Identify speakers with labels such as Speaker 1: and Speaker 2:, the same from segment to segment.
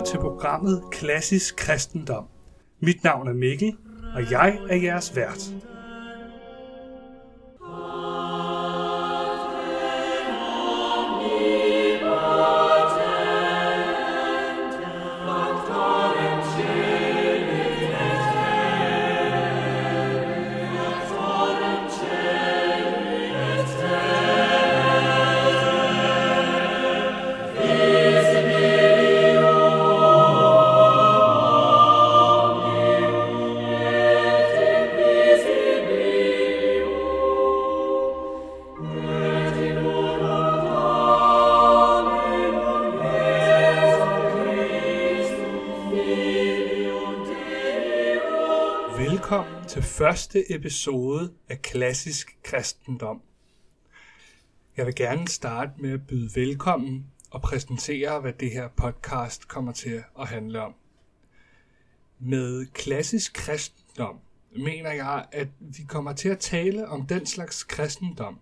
Speaker 1: Lytter til programmet Klassisk Kristendom. Mit navn er Mikkel, og jeg er jeres vært. Første episode af Klassisk Kristendom. Jeg vil gerne starte med at byde velkommen og præsentere, hvad det her podcast kommer til at handle om. Med klassisk kristendom mener jeg, at vi kommer til at tale om den slags kristendom,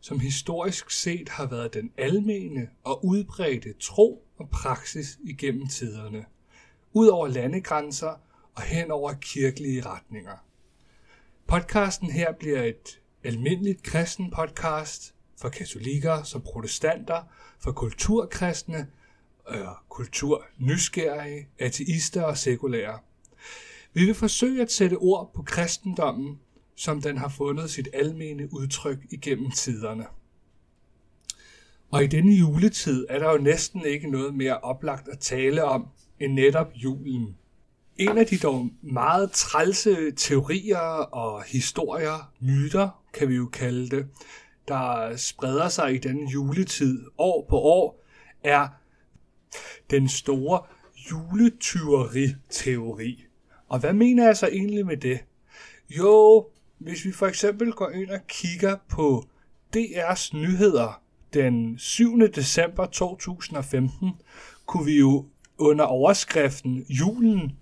Speaker 1: som historisk set har været den almene og udbredte tro og praksis igennem tiderne, ud over landegrænser og hen over kirkelige retninger. Podcasten her bliver et almindeligt kristen podcast for katolikker som protestanter, for kulturkristne, øh, kulturnysgerrige, ateister og sekulære. Vi vil forsøge at sætte ord på kristendommen, som den har fundet sit almene udtryk igennem tiderne. Og i denne juletid er der jo næsten ikke noget mere oplagt at tale om end netop julen. En af de dog meget trælse teorier og historier, myter kan vi jo kalde det, der spreder sig i denne juletid år på år, er den store juletyveri-teori. Og hvad mener jeg så egentlig med det? Jo, hvis vi for eksempel går ind og kigger på DR's nyheder den 7. december 2015, kunne vi jo under overskriften Julen,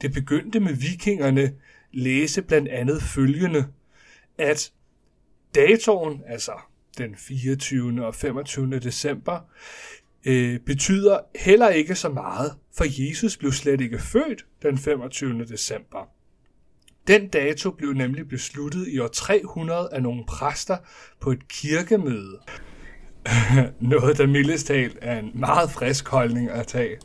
Speaker 1: det begyndte med vikingerne, læse blandt andet følgende, at datoen, altså den 24. og 25. december, øh, betyder heller ikke så meget, for Jesus blev slet ikke født den 25. december. Den dato blev nemlig besluttet i år 300 af nogle præster på et kirkemøde. Noget, der mildest talt er en meget frisk holdning at tage.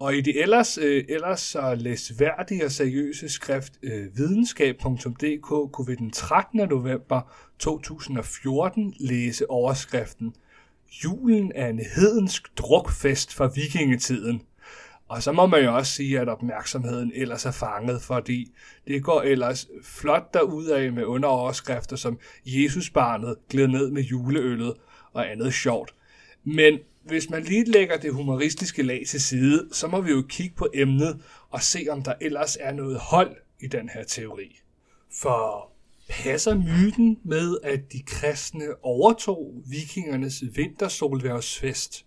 Speaker 1: Og i det ellers, øh, ellers så læsværdige og seriøse skrift øh, videnskab.dk kunne vi den 13. november 2014 læse overskriften Julen er en hedensk drukfest fra vikingetiden. Og så må man jo også sige, at opmærksomheden ellers er fanget, fordi det går ellers flot derudad med underoverskrifter som Jesusbarnet gled ned med juleøllet og andet sjovt. Men hvis man lige lægger det humoristiske lag til side, så må vi jo kigge på emnet og se, om der ellers er noget hold i den her teori. For passer myten med, at de kristne overtog vikingernes vintersolværvsfest?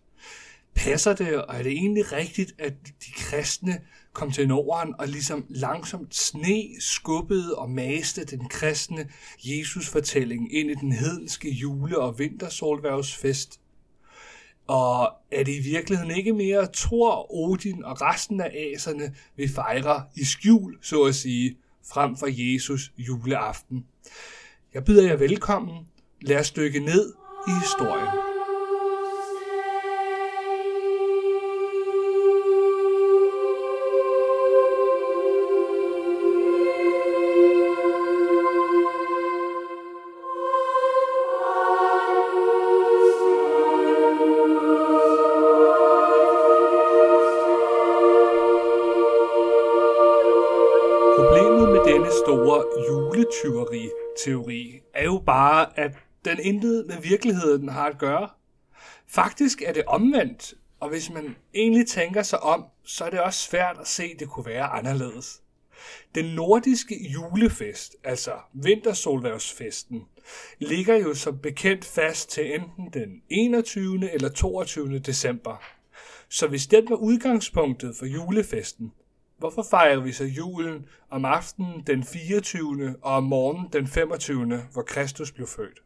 Speaker 1: Passer det, og er det egentlig rigtigt, at de kristne kom til Norden og ligesom langsomt sne skubbede og maste den kristne Jesus-fortælling ind i den hedenske jule- og vintersolværvsfest? Og er det i virkeligheden ikke mere Thor, Odin og resten af aserne, vi fejrer i skjul, så at sige, frem for Jesus juleaften? Jeg byder jer velkommen. Lad os dykke ned i historien. Denne store juletyveri-teori er jo bare, at den intet med virkeligheden har at gøre. Faktisk er det omvendt, og hvis man egentlig tænker sig om, så er det også svært at se, at det kunne være anderledes. Den nordiske julefest, altså vintersolværvsfesten, ligger jo som bekendt fast til enten den 21. eller 22. december. Så hvis den var udgangspunktet for julefesten, hvorfor fejrer vi så julen om aftenen den 24. og om morgenen den 25. hvor Kristus blev født?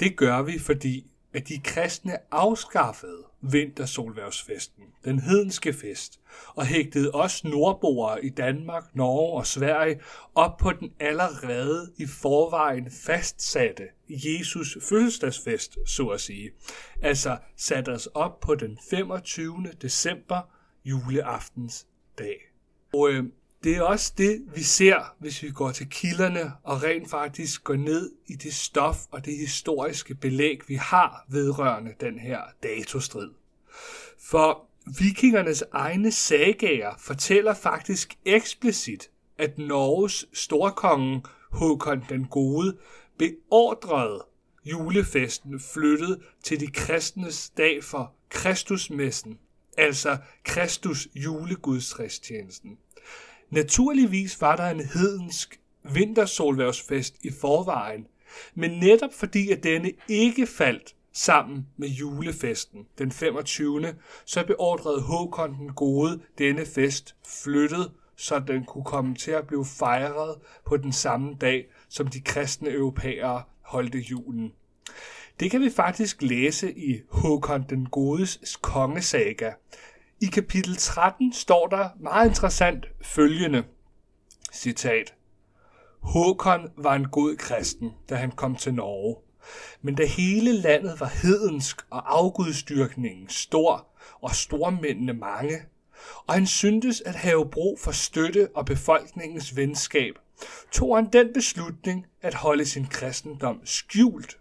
Speaker 1: Det gør vi, fordi at de kristne afskaffede vintersolværvsfesten, den hedenske fest, og hægtede os nordboere i Danmark, Norge og Sverige op på den allerede i forvejen fastsatte Jesus fødselsdagsfest, så at sige. Altså satte os op på den 25. december, juleaftens dag. Og øh, det er også det, vi ser, hvis vi går til kilderne og rent faktisk går ned i det stof og det historiske belæg, vi har vedrørende den her datostrid. For vikingernes egne sagager fortæller faktisk eksplicit, at Norges storkonge Håkon den Gode beordrede julefesten flyttet til de kristnes dag for Kristusmessen, altså Kristus julegudstjenesten. Naturligvis var der en hedensk vintersolværvsfest i forvejen, men netop fordi at denne ikke faldt sammen med julefesten den 25. så beordrede Håkon den Gode denne fest flyttet, så den kunne komme til at blive fejret på den samme dag, som de kristne europæere holdte julen. Det kan vi faktisk læse i Håkon den Godes kongesaga, i kapitel 13 står der meget interessant følgende citat. Håkon var en god kristen, da han kom til Norge. Men da hele landet var hedensk og afgudstyrkningen stor og stormændene mange, og han syntes at have brug for støtte og befolkningens venskab, tog han den beslutning at holde sin kristendom skjult.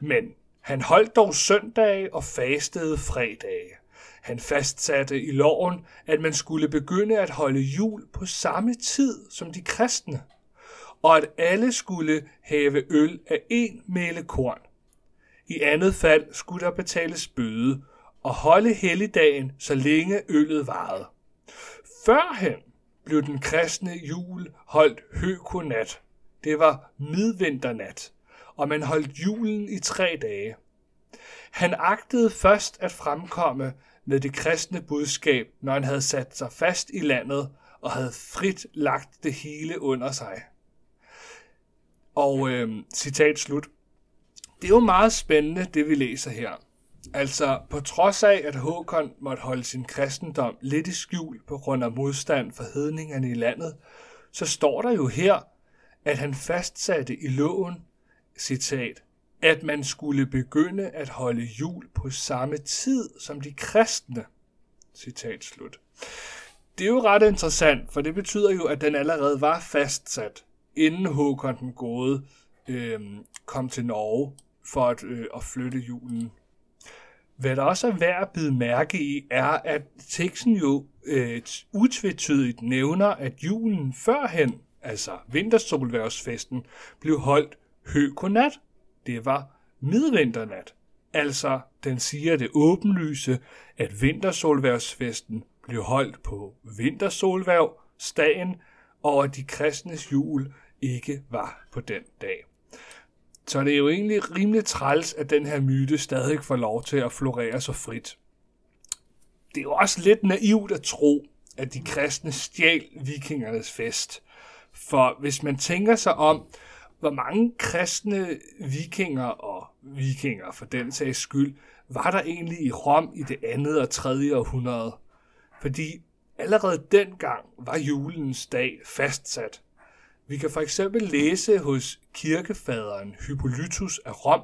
Speaker 1: Men han holdt dog søndage og fastede fredage. Han fastsatte i loven, at man skulle begynde at holde jul på samme tid som de kristne, og at alle skulle have øl af en mæle korn. I andet fald skulle der betales bøde og holde helligdagen, så længe øllet varede. Førhen blev den kristne jul holdt høkonat. Det var midvinternat, og man holdt julen i tre dage. Han agtede først at fremkomme med det kristne budskab, når han havde sat sig fast i landet og havde frit lagt det hele under sig. Og øh, citat slut. Det er jo meget spændende, det vi læser her. Altså, på trods af, at Håkon måtte holde sin kristendom lidt i skjul på grund af modstand for hedningerne i landet, så står der jo her, at han fastsatte i loven, citat, at man skulle begynde at holde jul på samme tid som de kristne. Citat slut. Det er jo ret interessant, for det betyder jo, at den allerede var fastsat, inden Håkon den Gode øh, kom til Norge for at, øh, at flytte julen. Hvad der også er værd at bide mærke i, er, at teksten jo øh, utvetydigt nævner, at julen førhen, altså vintersolværvsfesten, blev holdt høkonat det var midvinternat. Altså, den siger det åbenlyse, at vintersolværvsfesten blev holdt på vintersolværvsdagen, og at de kristnes jul ikke var på den dag. Så det er jo egentlig rimelig træls, at den her myte stadig får lov til at florere så frit. Det er jo også lidt naivt at tro, at de kristne stjal vikingernes fest. For hvis man tænker sig om, hvor mange kristne vikinger og vikinger for den sags skyld var der egentlig i Rom i det andet og tredje århundrede? Fordi allerede dengang var julens dag fastsat. Vi kan for eksempel læse hos kirkefaderen Hippolytus af Rom,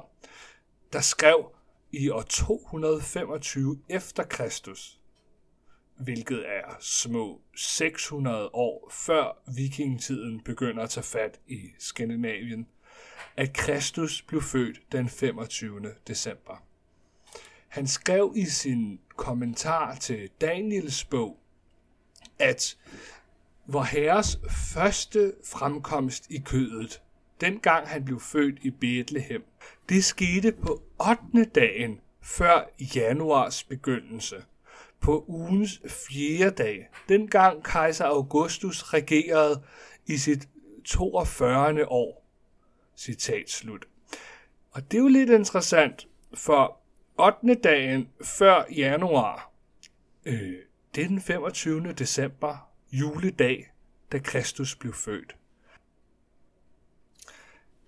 Speaker 1: der skrev i år 225 efter Kristus, hvilket er små 600 år før vikingetiden begynder at tage fat i Skandinavien, at Kristus blev født den 25. december. Han skrev i sin kommentar til Daniels bog, at hvor herres første fremkomst i kødet, dengang han blev født i Bethlehem, det skete på 8. dagen før januars begyndelse – på ugens fjerde dag, dengang kejser Augustus regerede i sit 42. år. Citat slut. Og det er jo lidt interessant, for 8. dagen før januar, øh, det er den 25. december, juledag, da Kristus blev født.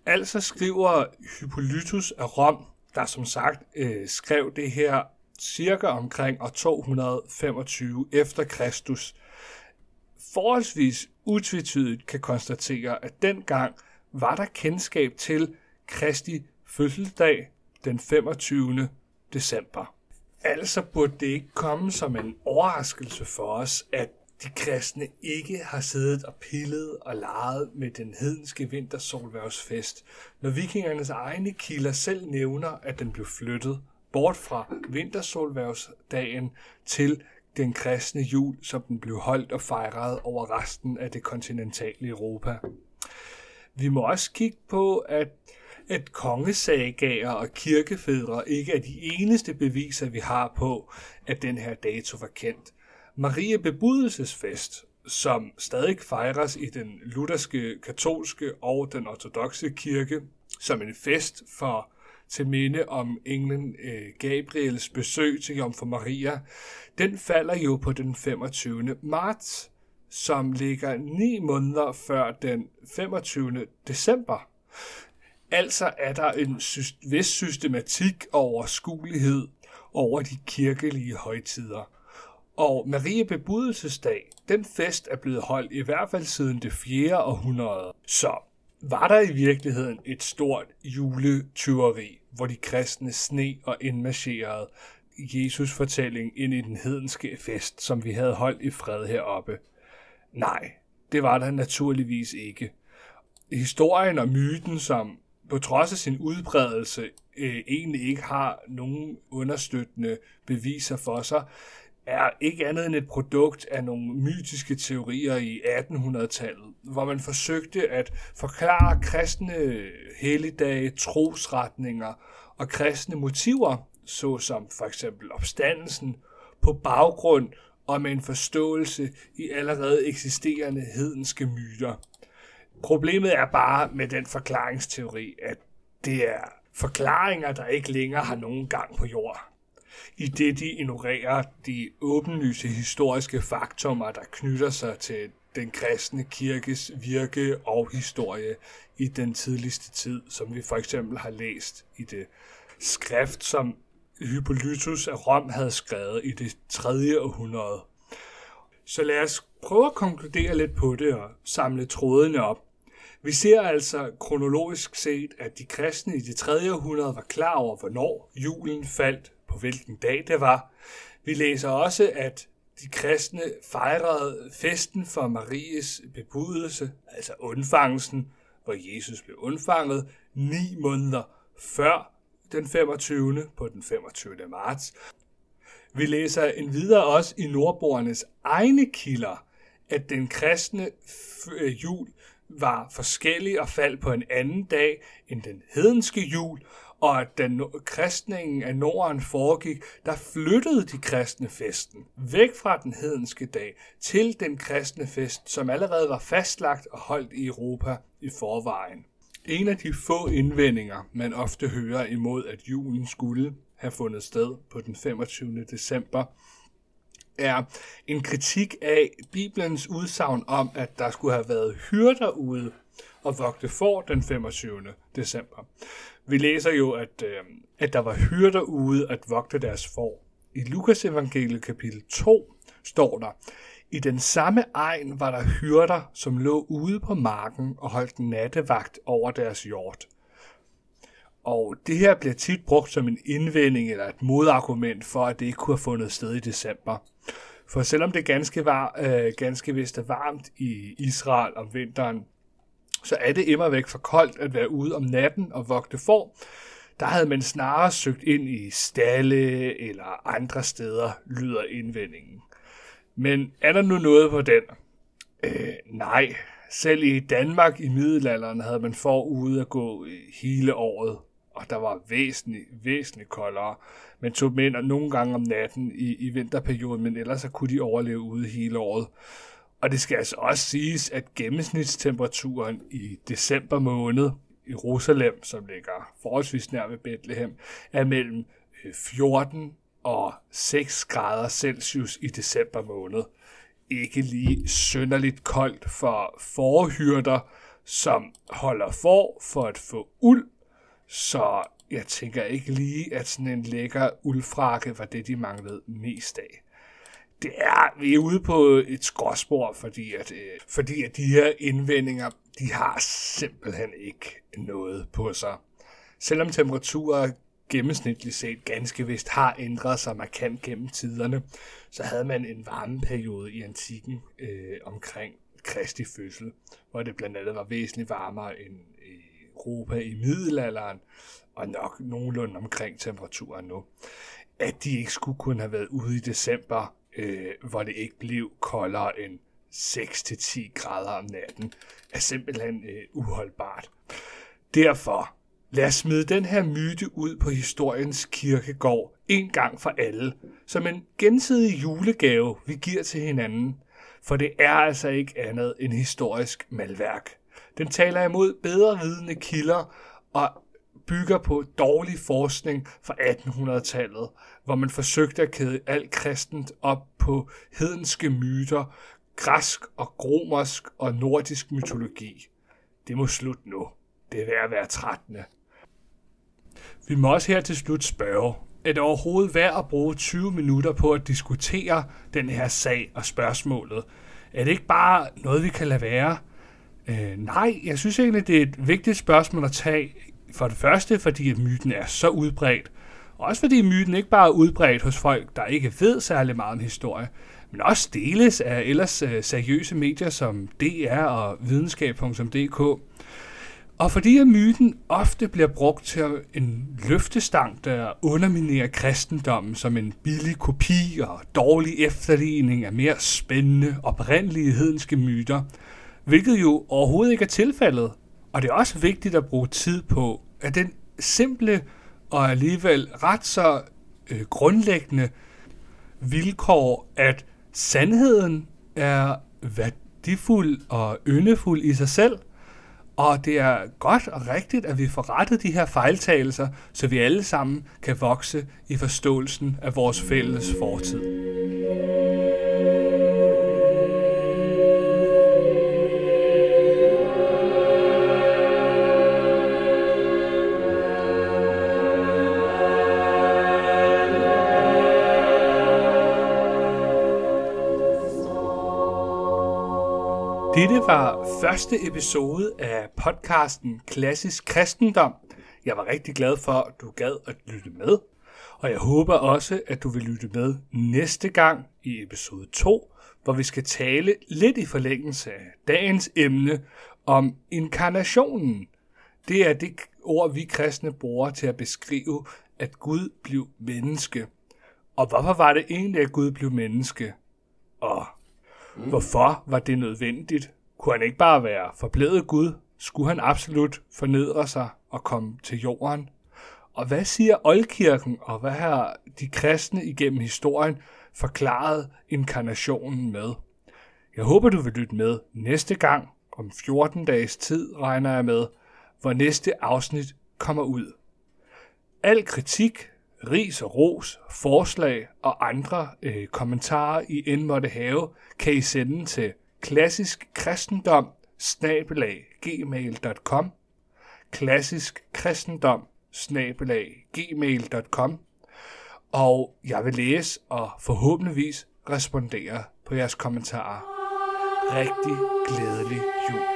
Speaker 1: Altså skriver Hippolytus af Rom, der som sagt øh, skrev det her cirka omkring år 225 efter Kristus, forholdsvis utvetydigt kan konstatere, at dengang var der kendskab til Kristi fødselsdag den 25. december. Altså burde det ikke komme som en overraskelse for os, at de kristne ikke har siddet og pillet og leget med den hedenske vintersolværvsfest, når vikingernes egne kilder selv nævner, at den blev flyttet bort fra vintersolværvsdagen til den kristne jul, som den blev holdt og fejret over resten af det kontinentale Europa. Vi må også kigge på, at at kongesagager og kirkefædre ikke er de eneste beviser, vi har på, at den her dato var kendt. Maria Bebudelsesfest, som stadig fejres i den lutherske, katolske og den ortodoxe kirke, som en fest for til minde om englen øh, Gabriels besøg til Jomfru Maria, den falder jo på den 25. marts, som ligger ni måneder før den 25. december. Altså er der en vis systematik og overskuelighed over de kirkelige højtider. Og Marie Bebudelsesdag, den fest er blevet holdt i hvert fald siden det 4. århundrede. Så var der i virkeligheden et stort juletyveri, hvor de kristne sne og indmarcherede Jesus fortælling ind i den hedenske fest, som vi havde holdt i fred heroppe? Nej, det var der naturligvis ikke. Historien og myten, som på trods af sin udbredelse øh, egentlig ikke har nogen understøttende beviser for sig, er ikke andet end et produkt af nogle mytiske teorier i 1800-tallet, hvor man forsøgte at forklare kristne helligdage, trosretninger og kristne motiver, såsom for eksempel opstandelsen, på baggrund og med en forståelse i allerede eksisterende hedenske myter. Problemet er bare med den forklaringsteori, at det er forklaringer, der ikke længere har nogen gang på jord. I det de ignorerer de åbenlyse historiske faktumer, der knytter sig til den kristne kirkes virke og historie i den tidligste tid, som vi for eksempel har læst i det skrift, som Hippolytus af Rom havde skrevet i det 3. århundrede. Så lad os prøve at konkludere lidt på det og samle trådene op. Vi ser altså kronologisk set, at de kristne i det 3. århundrede var klar over, hvornår julen faldt, på hvilken dag det var. Vi læser også, at de kristne fejrede festen for Maries bebudelse, altså undfangelsen, hvor Jesus blev undfanget, ni måneder før den 25. på den 25. marts. Vi læser endvidere også i nordborernes egne kilder, at den kristne jul var forskellig og faldt på en anden dag end den hedenske jul, og at da kristningen af Norden foregik, der flyttede de kristne festen væk fra den hedenske dag til den kristne fest, som allerede var fastlagt og holdt i Europa i forvejen. En af de få indvendinger, man ofte hører imod, at julen skulle have fundet sted på den 25. december, er en kritik af Bibelens udsagn om, at der skulle have været hyrder ude og vogte for den 25. december. Vi læser jo, at, øh, at der var hyrder ude at vogte deres får. I Lukas evangeliet kapitel 2 står der, i den samme egen var der hyrder, som lå ude på marken og holdt nattevagt over deres hjort. Og det her bliver tit brugt som en indvending eller et modargument for, at det ikke kunne have fundet sted i december. For selvom det ganske, var, øh, ganske vist er varmt i Israel om vinteren, så er det immer væk for koldt at være ude om natten og vogte for. Der havde man snarere søgt ind i stalle eller andre steder, lyder indvendingen. Men er der nu noget på den? Øh, nej. Selv i Danmark i middelalderen havde man får ude at gå hele året, og der var væsentligt, væsentligt koldere. Man tog mænd nogle gange om natten i, i vinterperioden, men ellers så kunne de overleve ude hele året. Og det skal altså også siges, at gennemsnitstemperaturen i december måned i Jerusalem, som ligger forholdsvis nær ved Bethlehem, er mellem øh, 14 og 6 grader Celsius i december måned. Ikke lige synderligt koldt for forhyrter, som holder for for at få uld, så jeg tænker ikke lige, at sådan en lækker uldfrakke var det, de manglede mest af. Det er, vi er ude på et skråspor, fordi at, øh, fordi at de her indvendinger, de har simpelthen ikke noget på sig. Selvom temperaturer gennemsnitligt set ganske vist har ændret sig markant gennem tiderne, så havde man en varmeperiode i antikken øh, omkring Kristi fødsel, hvor det blandt andet var væsentligt varmere end i Europa i middelalderen, og nok nogenlunde omkring temperaturen nu. At de ikke skulle kunne have været ude i december, øh, hvor det ikke blev koldere end 6-10 grader om natten, er simpelthen øh, uholdbart. Derfor Lad os smide den her myte ud på historiens kirkegård en gang for alle, som en gensidig julegave, vi giver til hinanden. For det er altså ikke andet end historisk malværk. Den taler imod bedre vidende kilder og bygger på dårlig forskning fra 1800-tallet, hvor man forsøgte at kæde alt kristent op på hedenske myter, græsk og romersk og nordisk mytologi. Det må slutte nu. Det er ved at være trættende. Vi må også her til slut spørge, er det overhovedet værd at bruge 20 minutter på at diskutere den her sag og spørgsmålet? Er det ikke bare noget, vi kan lade være? Øh, nej, jeg synes egentlig, det er et vigtigt spørgsmål at tage. For det første, fordi myten er så udbredt. Også fordi myten ikke bare er udbredt hos folk, der ikke ved særlig meget om historie, men også deles af ellers øh, seriøse medier som DR og videnskab.dk. Og fordi at myten ofte bliver brugt til en løftestang, der underminerer kristendommen som en billig kopi og dårlig efterligning af mere spændende, oprindelige hedenske myter, hvilket jo overhovedet ikke er tilfældet. Og det er også vigtigt at bruge tid på, af den simple og alligevel ret så øh, grundlæggende vilkår, at sandheden er værdifuld og yndefuld i sig selv – og det er godt og rigtigt, at vi får rettet de her fejltagelser, så vi alle sammen kan vokse i forståelsen af vores fælles fortid. Dette var første episode af podcasten Klassisk Kristendom. Jeg var rigtig glad for, at du gad at lytte med. Og jeg håber også, at du vil lytte med næste gang i episode 2, hvor vi skal tale lidt i forlængelse af dagens emne om inkarnationen. Det er det ord, vi kristne bruger til at beskrive, at Gud blev menneske. Og hvorfor var det egentlig, at Gud blev menneske? Og Mm. Hvorfor var det nødvendigt? Kunne han ikke bare være forblevet Gud? Skulle han absolut fornedre sig og komme til jorden? Og hvad siger oldkirken, og hvad har de kristne igennem historien forklaret inkarnationen med? Jeg håber, du vil lytte med næste gang, om 14 dages tid regner jeg med, hvor næste afsnit kommer ud. Al kritik, ris og ros, forslag og andre øh, kommentarer, I end måtte have, kan I sende til klassisk kristendom gmail.com klassisk kristendom gmail.com og jeg vil læse og forhåbentligvis respondere på jeres kommentarer. Rigtig glædelig jul.